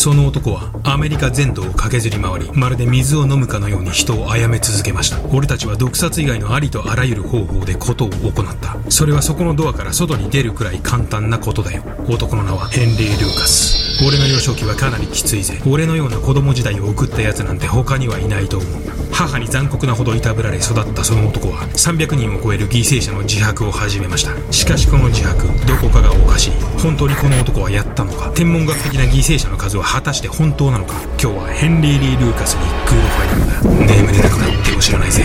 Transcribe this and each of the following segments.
その男はアメリカ全土を駆けずり回りまるで水を飲むかのように人を殺め続けました。俺たちは毒殺以外のありとあらゆる方法で事を行った。それはそこのドアから外に出るくらい簡単なことだよ。男の名はヘンリー・ルーカス。俺の幼少期はかなりきついぜ。俺のような子供時代を送ったやつなんて他にはいないと思う。母に残酷なほどいたぶられ育ったその男は300人を超える犠牲者の自白を始めました。しかしこの自白どこかがおかしい。本当にこの男はやったのか。天文学的な犠牲者の数は果たして本当なのか。今日はヘンリー・リー・ルーカスにグードファイナーだ。眠れなくなっても知らないぜ。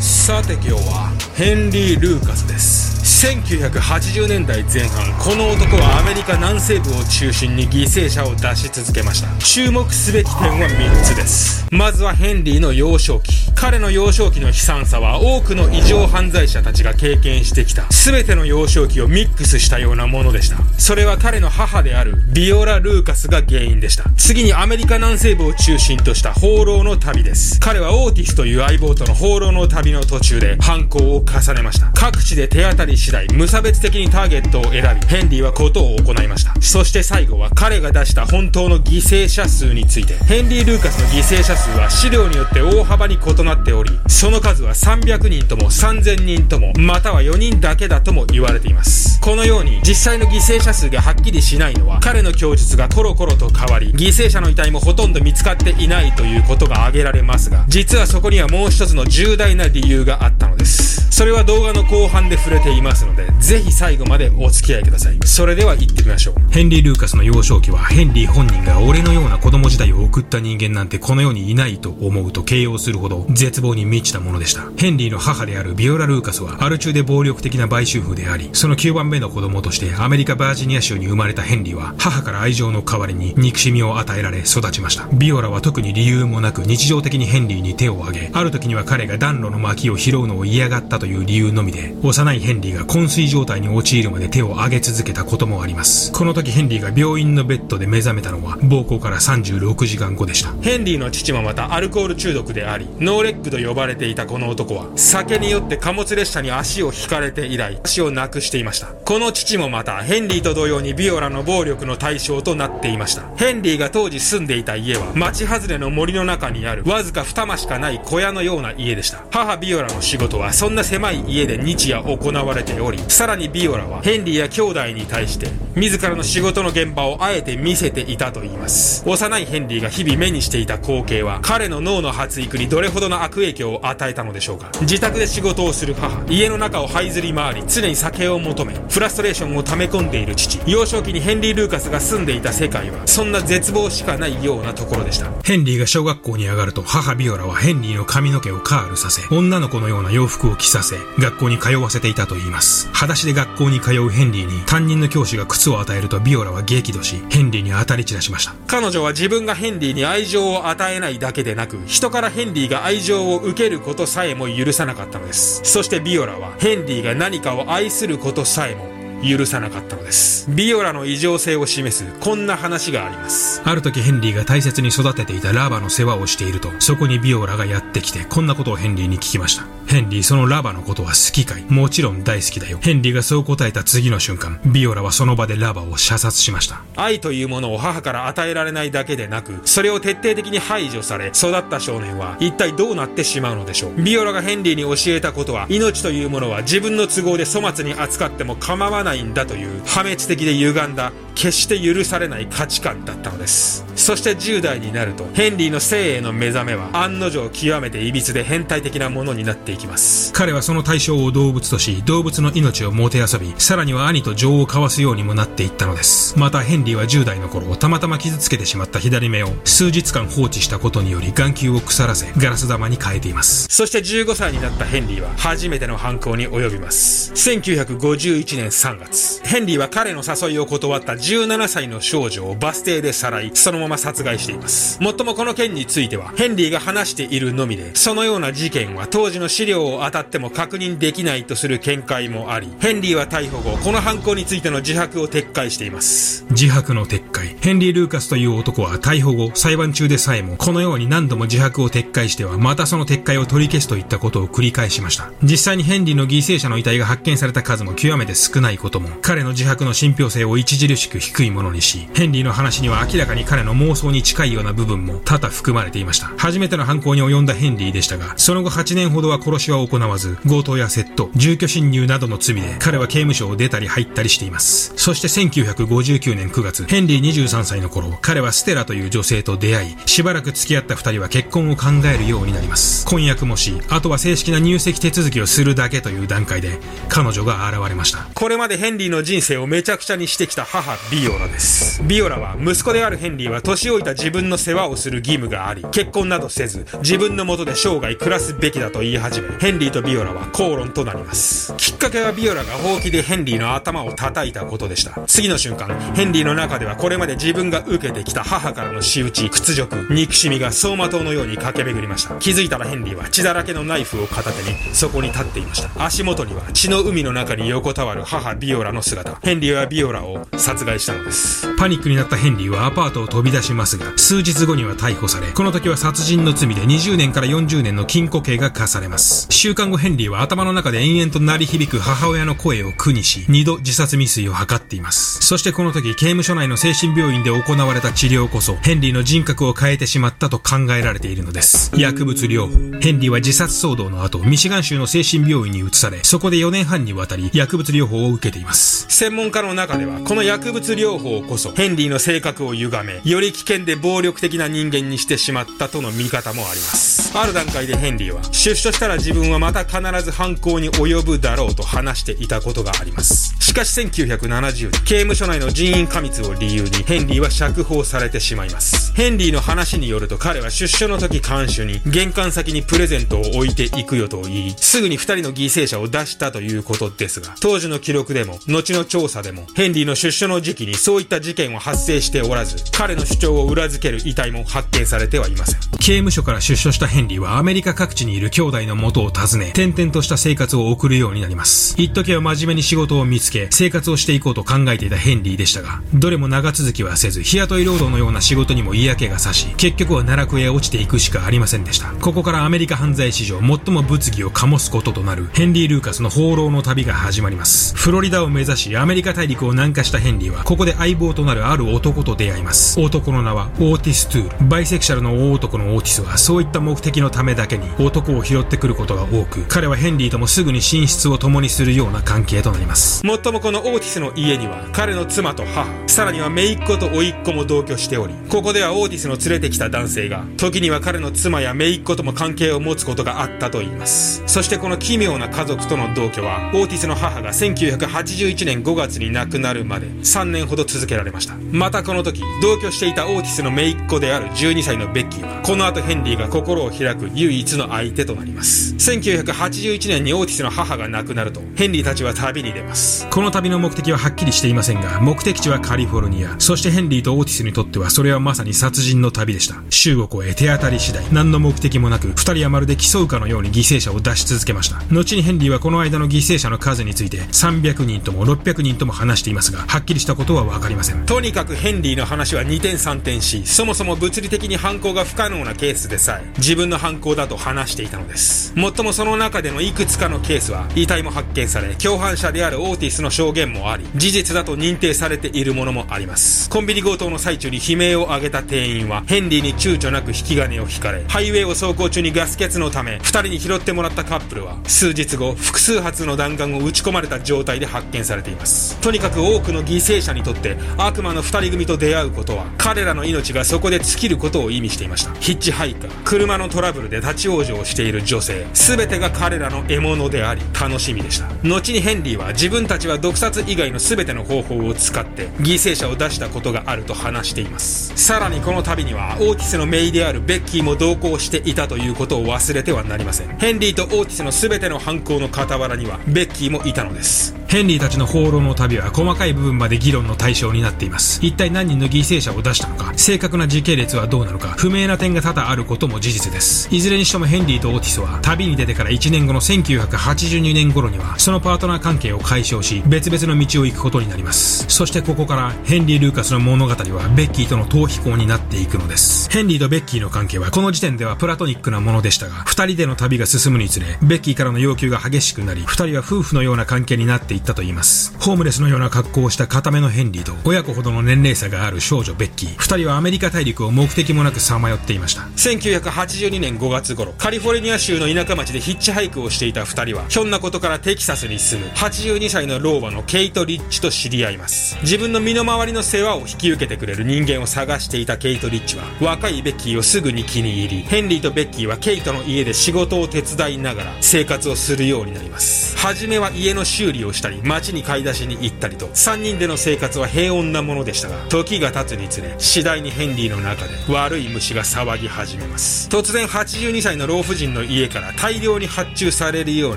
さて今日はヘンリー・ルーカスです。1980年代前半この男はアメリカ南西部を中心に犠牲者を出し続けました。注目すべき点は3つです。まずはヘンリーの幼少期。彼の幼少期の悲惨さは多くの異常犯罪者たちが経験してきた。全ての幼少期をミックスしたようなものでした。それは彼の母であるビオラ・ルーカスが原因でした。次にアメリカ南西部を中心とした放浪の旅です。彼はオーティスという相棒との放浪の旅の途中で犯行を重ねました。各地で手当たり次第無差別的にターゲットを選びヘンリーはことを行いました。そして最後は彼が出した本当の犠牲者数について。ヘンリー・ルーカスの犠牲者数は資料によって大幅に異なっておりその数は300人とも3000人ともまたは4人だけだとも言われています。このように実際の犠牲者数がはっきりしないのは彼の供述がコロコロと変わり犠牲者の遺体もほとんど見つかっていないということが挙げられますが実はそこにはもう一つの重大な理由があったのですそれは動画の後半で触れていますので、ぜひ最後までお付き合いください。それでは行ってみましょう。ヘンリー・ルーカスの幼少期は、ヘンリー本人が俺のような子供時代を送った人間なんてこの世にいないと思うと形容するほど絶望に満ちたものでした。ヘンリーの母であるビオラ・ルーカスは、アル中で暴力的な売春婦であり、その9番目の子供としてアメリカ・バージニア州に生まれたヘンリーは、母から愛情の代わりに憎しみを与えられ育ちました。ビオラは特に理由もなく日常的にヘンリーに手を挙げ、ある時には彼が暖炉の薪を拾うのを嫌がったという理由のみで、幼いヘンリーが昏睡状態に陥るまで手を挙げ続けたこともあります。この時ヘンリーが病院のベッドで目覚めたのは暴行から36時間後でした。ヘンリーの父もまたアルコール中毒であり、ノーレッグと呼ばれていたこの男は、酒によって貨物列車に足を轢かれて以来、足をなくしていました。この父もまた、ヘンリーと同様にビオラの暴力の対象となっていました。ヘンリーが当時住んでいた家は、町外れの森の中にある、わずか二間しかない小屋のような家でした。母ビオラの仕事は、そんな狭い家で日夜行われており、さらにビオラはヘンリーや兄弟に対して自らの仕事の現場をあえて見せていたと言います幼いヘンリーが日々目にしていた光景は彼の脳の発育にどれほどの悪影響を与えたのでしょうか自宅で仕事をする母家の中を這いずり回り常に酒を求めフラストレーションを溜め込んでいる父幼少期にヘンリー・ルーカスが住んでいた世界はそんな絶望しかないようなところでしたヘンリーが小学校に上がると母ビオラはヘンリーの髪の毛をカールさせ女の子のような洋服を着させ学校に通わせていたと言います裸足で学校に通うヘンリーに担任の教師が靴を与えるとビオラは激怒し、ヘンリーに当たり散らしました。彼女は自分がヘンリーに愛情を与えないだけでなく、人からヘンリーが愛情を受けることさえも許さなかったのです。そしてビオラは、ヘンリーが何かを愛することさえも許さなかったのです。ビオラの異常性を示す、こんな話があります。ある時ヘンリーが大切に育てていたラーバの世話をしていると、そこにビオラがやってきて、こんなことをヘンリーに聞きました。ヘンリー、そのラバのことは好きかい？もちろん大好きだよ。ヘンリーがそう答えた次の瞬間、ビオラはその場でラバを射殺しました。愛というものを母から与えられないだけでなく、それを徹底的に排除され、育った少年は一体どうなってしまうのでしょう？ビオラがヘンリーに教えたことは、命というものは自分の都合で粗末に扱っても構わないんだという破滅的で歪んだ決して許されない価値観だったのですそして10代になるとヘンリーの生への目覚めは案の定極めて歪で変態的なものになっていきます。彼はその対象を動物とし動物の命をもてあそびさらには兄と情を交わすようにもなっていったのです。またヘンリーは10代の頃たまたま傷つけてしまった左目を数日間放置したことにより眼球を腐らせガラス玉に変えています。そして15歳になったヘンリーは初めての犯行に及びます。1951年3月。ヘンリーは彼の誘いを断った17歳の少女をバス停でさらい、そのまま殺害しています。もっともこの件については、ヘンリーが話しているのみで、そのような事件は当時の資料を当たっても確認できないとする見解もあり、ヘンリーは逮捕後、この犯行についての自白を撤回しています。自白の撤回。ヘンリー・ルーカスという男は逮捕後、裁判中でさえも、このように何度も自白を撤回しては、またその撤回を取り消すといったことを繰り返しました。実際にヘンリーの犠牲者の遺体が発見された数も極めて少ないことも、彼の自白の信憑性を著しく低いものにし、ヘンリーの話には明らかに彼の妄想に近いような部分も多々含まれていました。初めての犯行に及んだヘンリーでしたが、その後8年ほどは殺しは行わず、強盗や窃盗、住居侵入などの罪で彼は刑務所を出たり入ったりしています。そして1959年9月、ヘンリー23歳の頃、彼はステラという女性と出会い、しばらく付き合った二人は結婚を考えるようになります。婚約もし、あとは正式な入籍手続きをするだけという段階で、彼女が現れました。これまでヘンリーの人生をめちゃくちゃにしてきた母、ビオラです。ビオラは、息子であるヘンリーは年老いた自分の世話をする義務があり、結婚などせず、自分のもとで生涯暮らすべきだと言い始め、ヘンリーとビオラは口論となります。きっかけはビオラがほうきでヘンリーの頭を叩いたことでした。次の瞬間、ヘンリーの中ではこれまで自分が受けてきた母からの仕打ち、屈辱、憎しみが走馬灯のように駆け巡りました。気づいたらヘンリーは血だらけのナイフを片手にそこに立っていました。足元には血の海の中に横たわる母ビオラの姿。ヘンリーはビオラを殺害したのです。パニックになったヘンリーはアパートを飛び出しますが、数日後には逮捕され、この時は殺人の罪で20年から40年の禁錮刑が課されます。週間後ヘンリーは頭の中で延々と鳴り響く母親の声を苦にし、二度自殺未遂を図っています。そしてこの時、刑務所内の精神病院で行われた治療こそ、ヘンリーの人格を変えてしまったと考えられているのです。薬物療法。ヘンリーは自殺騒動の後、ミシガン州の精神病院に移され、そこで4年半にわたり薬物療法を受けています。専門家の中では、この薬物療法こそ、ヘンリーの性格を歪め、より危険で暴力的な人間にしてしまったとの見方もあります。ある段階でヘンリーは、出所したら自分はまた必ず犯行に及ぶだろうと話していたことがあります。しかし1970年、刑務所内の人員過密を理由にヘンリーは釈放されてしまいます。ヘンリーの話によると彼は出所の時看守に玄関先にプレゼントを置いていくよと言い、すぐに二人の犠牲者を出したということですが、当時の記録でも、後の調査でも、ヘンリーの出所の時期にそういった事件は発生しておらず、彼の主張を裏付ける遺体も発見されてはいません。刑務所から出所したヘンリーはアメリカ各地にいる兄弟の元を訪ね、転々とした生活を送るようになります。一時は真面目に仕事を見つけ、生活をしていこうと考えていたヘンリーでしたが、どれも長続きはせず、日雇い労働のような仕事にも嫌気がさし、結局は奈落へ落ちていくしかありませんでした。ここからアメリカ犯罪史上最も物議を醸すこととなるヘンリー・ルーカスの放浪の旅が始まります。フロリダを目指しアメリカ大陸を南下したヘンリーは、ここで相棒となるある男と出会います。男の名はオーティス・トゥール。バイセクシャルの大男のオーティスは、そういった目的のためだけに男を拾ってくることが多く、彼はヘンリーともすぐに寝室を共にするような関係となります。もっともこのオーティスの家には、彼の妻と母、さらには姪っ子と甥っ子も同居しており、ここではオーティスの連れてきた男性が、時には彼の妻や姪っ子とも関係を持つことがあったと言います。そしてこの奇妙な家族との同居は、オーティスの母が1981年5月に亡くなるまで3年ほど続けられました。またこの時、同居していたオーティスの姪っ子である12歳のベッキーは、この後ヘンリーが心を開く唯一の相手となります。1981年にオーティスの母が亡くなると、ヘンリーたちは旅に出ます。この旅の目的ははっきりしていませんが、目的地はカリフォルニア。そしてヘンリーとオーティスにとってはそれはまさに殺人の旅でした。州を越え手当たり次第、何の目的もなく、二人はまるで競うかのように犠牲者を出し続けました。後にヘンリーはこの間の犠牲者の数について、300人とも600人とも話していますが、はっきりしたことはわかりません。とにかくヘンリーの話は2点3点し、そもそも物理的に犯行が不可能なケースでさえ、自分の犯行だと話していたのです。もっともその中でのいくつかのケースは、遺体も発見され、共犯者であるオーティスの証言もあり、事実だと認定されているものもあります。コンビニ強盗の最中に悲鳴を上げた店員は、ヘンリーに躊躇なく引き金を引かれ、ハイウェイを走行中にガス欠のため、二人に拾ってもらったカップルは、数日後、複数発の弾丸を撃ち込まれた状態で発見されています。とにかく多くの犠牲者にとって、悪魔の二人組と出会うことは、彼らの命がそこで尽きることを意味していました。ヒッチハイカー、車のトラブルで立ち往生している女性、すべてが彼らの獲物であり、楽しみでした。後にヘンリーは自分たちは毒殺以外の全ての方法を使って犠牲者を出したことがあると話しています。さらにこの旅にはオーティスの姪であるベッキーも同行していたということを忘れてはなりません。ヘンリーとオーティスの全ての犯行の傍らにはベッキーもいたのです。ヘンリーたちの放浪の旅は細かい部分まで議論の対象になっています。一体何人の犠牲者を出したのか正確な時系列はどうなのか不明な点が多々あることも事実です。いずれにしてもヘンリーとオーティスは旅に出てから1年後の1982年頃にはそのパートナー関係を解消し別々の道を行くことになります。そしてここからヘンリー・ルーカスの物語はベッキーとの逃避行になっていくのです。ヘンリーとベッキーの関係はこの時点ではプラトニックなものでしたが二人での旅が進むにつれベッキーからの要求が激しくなり二人は夫婦のような関係になっていったといいます。ホームレスのような格好をした固めのヘンリーと親子ほどの年齢差がある少女ベッキー。二人はアメリカ大陸を目的もなくさまよっていました。1982年5月頃カリフォルニア州の田舎町でヒッチハイクをしていた二人はひょんなことからテキサスに住む82歳の老婆のケイト・リッチと知り合います。自分の身の回りの世話を引き受けてくれる人間を探していたケイト・リッチは若いベッキーをすぐに気に入りヘンリーとベッキーはケイトの家で仕事を手伝いながら生活をするようになります。初めは家の修理をしたり街に買い出しに行ったりと3人での生活は平穏なものでしたが時が経つにつれ次第にヘンリーの中で悪い虫が騒ぎ始めます。突然82歳の老婦人の家から大量に発注されるよう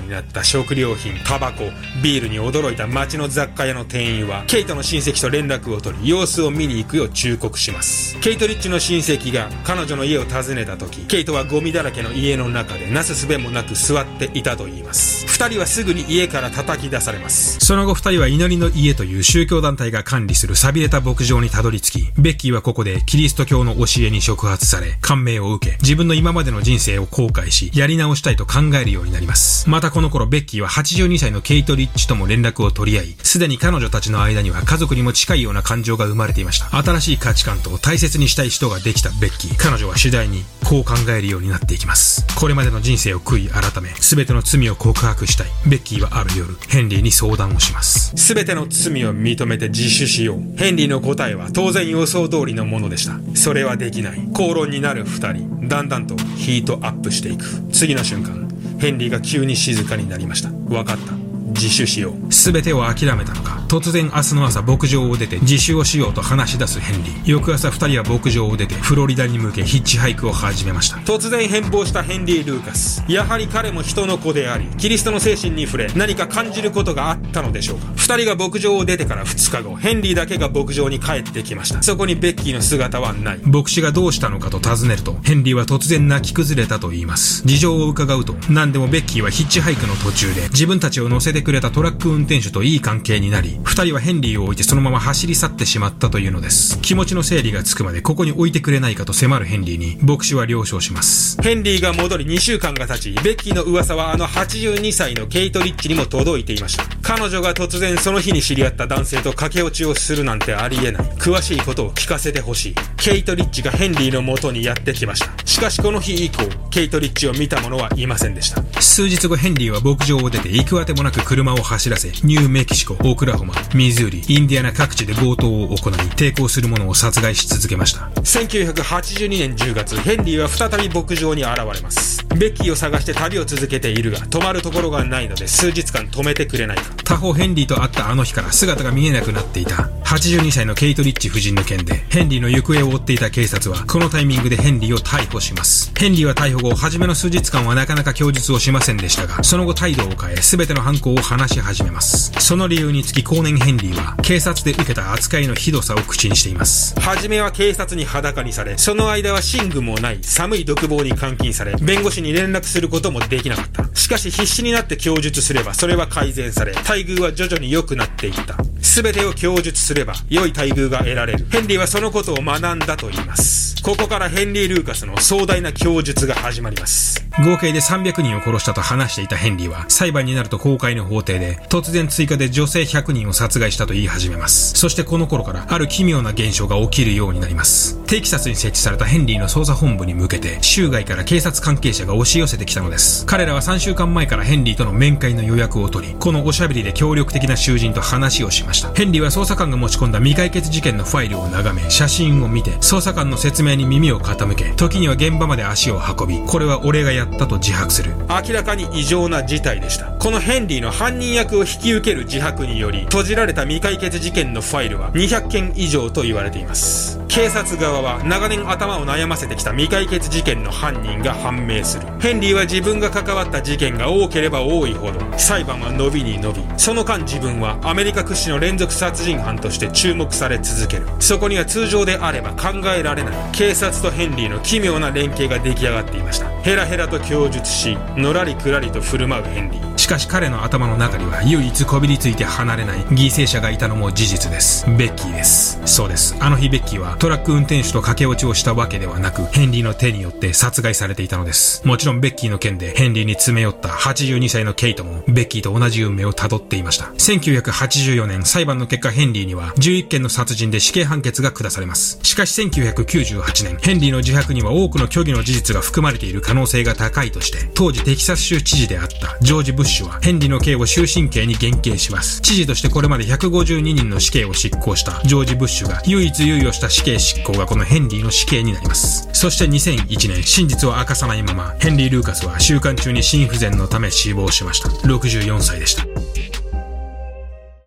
になった食料品タバコビールに驚いた街の雑貨屋の店員はケイトの親戚と連絡を取り様子を見に行くよう忠告します。ケイトリッチの親戚が彼女の家を訪ねた時ケイトはゴミだらけの家の中でなすすべもなく座っていたといいます。二人はすぐに家から叩き出されます。その後二人は祈りの家という宗教団体が管理する錆びれた牧場にたどり着きベッキーはここでキリスト教の教えに触発され感銘を受け自分の今までの人生を後悔しやり直したいと考えるようになります。またこの頃ベッキーは82歳のケイト・リッチとも連絡を取り合いすでに彼女たちの間には家族にも近いような感情が生まれていました。新しい価値観と大切にしたい人ができたベッキー。彼女は次第にこう考えるようになっていきます。これまでの人生を悔い改め全ての罪を告白したい。ベッキーはある夜ヘンリーに相談をします。全ての罪を認めて自首しよう。ヘンリーの答えは当然予想通りのものでした。それはできない。口論になる2人。だんだんとヒートアップしていく。次の瞬間ヘンリーが急に静かになりました。分かった。自首しよう。全てを諦めたのか。突然明日の朝牧場を出て自首をしようと話し出すヘンリー。翌朝二人は牧場を出てフロリダに向けヒッチハイクを始めました。突然変貌したヘンリー・ルーカス。やはり彼も人の子でありキリストの精神に触れ何か感じることがあったのでしょうか。二人が牧場を出てから2日後ヘンリーだけが牧場に帰ってきました。そこにベッキーの姿はない。牧師がどうしたのかと尋ねるとヘンリーは突然泣き崩れたと言います。事情を伺うと何でもベッキーはヒッチハイクの途中で自分たちを乗せてくれたトラック運転手といい関係になり二人はヘンリーを置いてそのまま走り去ってしまったというのです。気持ちの整理がつくまでここに置いてくれないかと迫るヘンリーに牧師は了承します。ヘンリーが戻り2週間が経ちベッキーの噂はあの82歳のケイト・リッチにも届いていました。彼女が突然その日に知り合った男性と駆け落ちをするなんてありえない。詳しいことを聞かせてほしい。ケイト・リッチがヘンリーの元にやってきました。しかしこの日以降ケイト・リッチを見た者はいませんでした。数日後ヘンリーは牧場を出て行くあてもなく車を走らせニューメキシコオクラホマミズーリインディアナ各地で強盗を行い抵抗する者を殺害し続けました。1982年10月ヘンリーは再び牧場に現れます。ベッキーを探して旅を続けているが泊まるところがないので数日間泊めてくれないか。他方ヘンリーと会ったあの日から姿が見えなくなっていた。82歳のケイト・リッチ夫人の件でヘンリーの行方を追っていた警察はこのタイミングでヘンリーを逮捕します。ヘンリーは逮捕後初めの数日間はなかなか供述をしませんでしたがその後態度を変え全ての犯行を話し始めます。その理由につき後年ヘンリーは警察で受けた扱いのひどさを口にしています。初めは警察に裸にされその間は寝具もない寒い独房に監禁され弁護士に連絡することもできなかった。しかし必死になって供述すればそれは改善され待遇は徐々に良くなっていった。全てを供述すれば良い待遇が得られる。ヘンリーはそのことを学んだと言います。ここからヘンリー・ルーカスの壮大な供述が始まります。合計で300人を殺したと話していたヘンリーは裁判になると公開の法廷で突然追加で女性100人を殺害したと言い始めます。そしてこの頃からある奇妙な現象が起きるようになります。テキサスに設置されたヘンリーの捜査本部に向けて州外から警察関係者が押し寄せてきたのです。彼らは3週間前からヘンリーとの面会の予約を取りこのおしゃべりで協力的な囚人と話をしました。ヘンリーは捜査官が持ち込んだ未解決事件のファイルを眺め写真を見て捜査官の説明に耳を傾け時には現場まで足を運びこれは俺がやったと自白する。明らかに異常な事態でした。このヘンリーの犯人役を引き受ける自白により閉じられた未解決事件のファイルは200件以上と言われています。警察側は長年頭を悩ませてきた未解決事件の犯人が判明する。ヘンリーは自分が関わった事件が多ければ多いほど裁判は伸びに伸びその間自分はアメリカ屈指の連続殺人犯として注目され続ける。そこには通常であれば考えられない。警察とヘンリーの奇妙な連携が出来上がっていました。ヘラヘラと供述しのらりくらりと振る舞うヘンリー。しかし彼の頭の中には唯一こびりついて離れない犠牲者がいたのも事実です。ベッキーです。そうです。あの日ベッキーはトラック運転手と駆け落ちをしたわけではなくヘンリーの手によって殺害されていたのです。もちろんベッキーの件でヘンリーに詰め寄った82歳のケイトもベッキーと同じ運命をたどっていました。1984年裁判の結果ヘンリーには11件の殺人で死刑判決が下されます。しかし1998年ヘンリーの自白には多くの虚偽の事実が含まれている可能性が高いとして当時テキサス州知事であったジョージ・ブッシュはヘンリーの刑を終身刑に減刑します。知事としてこれまで152人の死刑を執行した。ジョージ・ブッシュが唯一猶予した死刑執行がこのヘンリーの死刑になります。そして2001年真実を明かさないままヘンリー・ルーカスは週刊中に心不全のため死亡しました。64歳でした。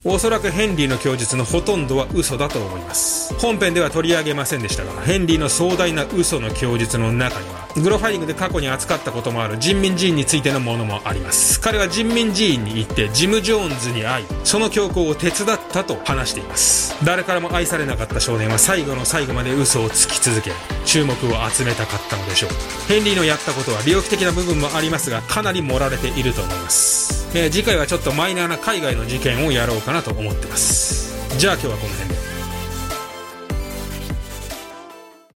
おそらくヘンリーの供述のほとんどは嘘だと思います。本編では取り上げませんでしたがヘンリーの壮大な嘘の供述の中にはグロファイリングで過去に扱ったこともある人民寺院についてのものもあります。彼は人民寺院に行ってジム・ジョーンズに会いその強行を手伝ったと話しています。誰からも愛されなかった少年は最後の最後まで嘘をつき続け注目を集めたかったのでしょう。ヘンリーのやったことは猟奇的な部分もありますがかなり盛られていると思います。えー、次回はちょっとマイナーな海外の事件をやろうかななと思ってます。じゃあ今日はこの辺で。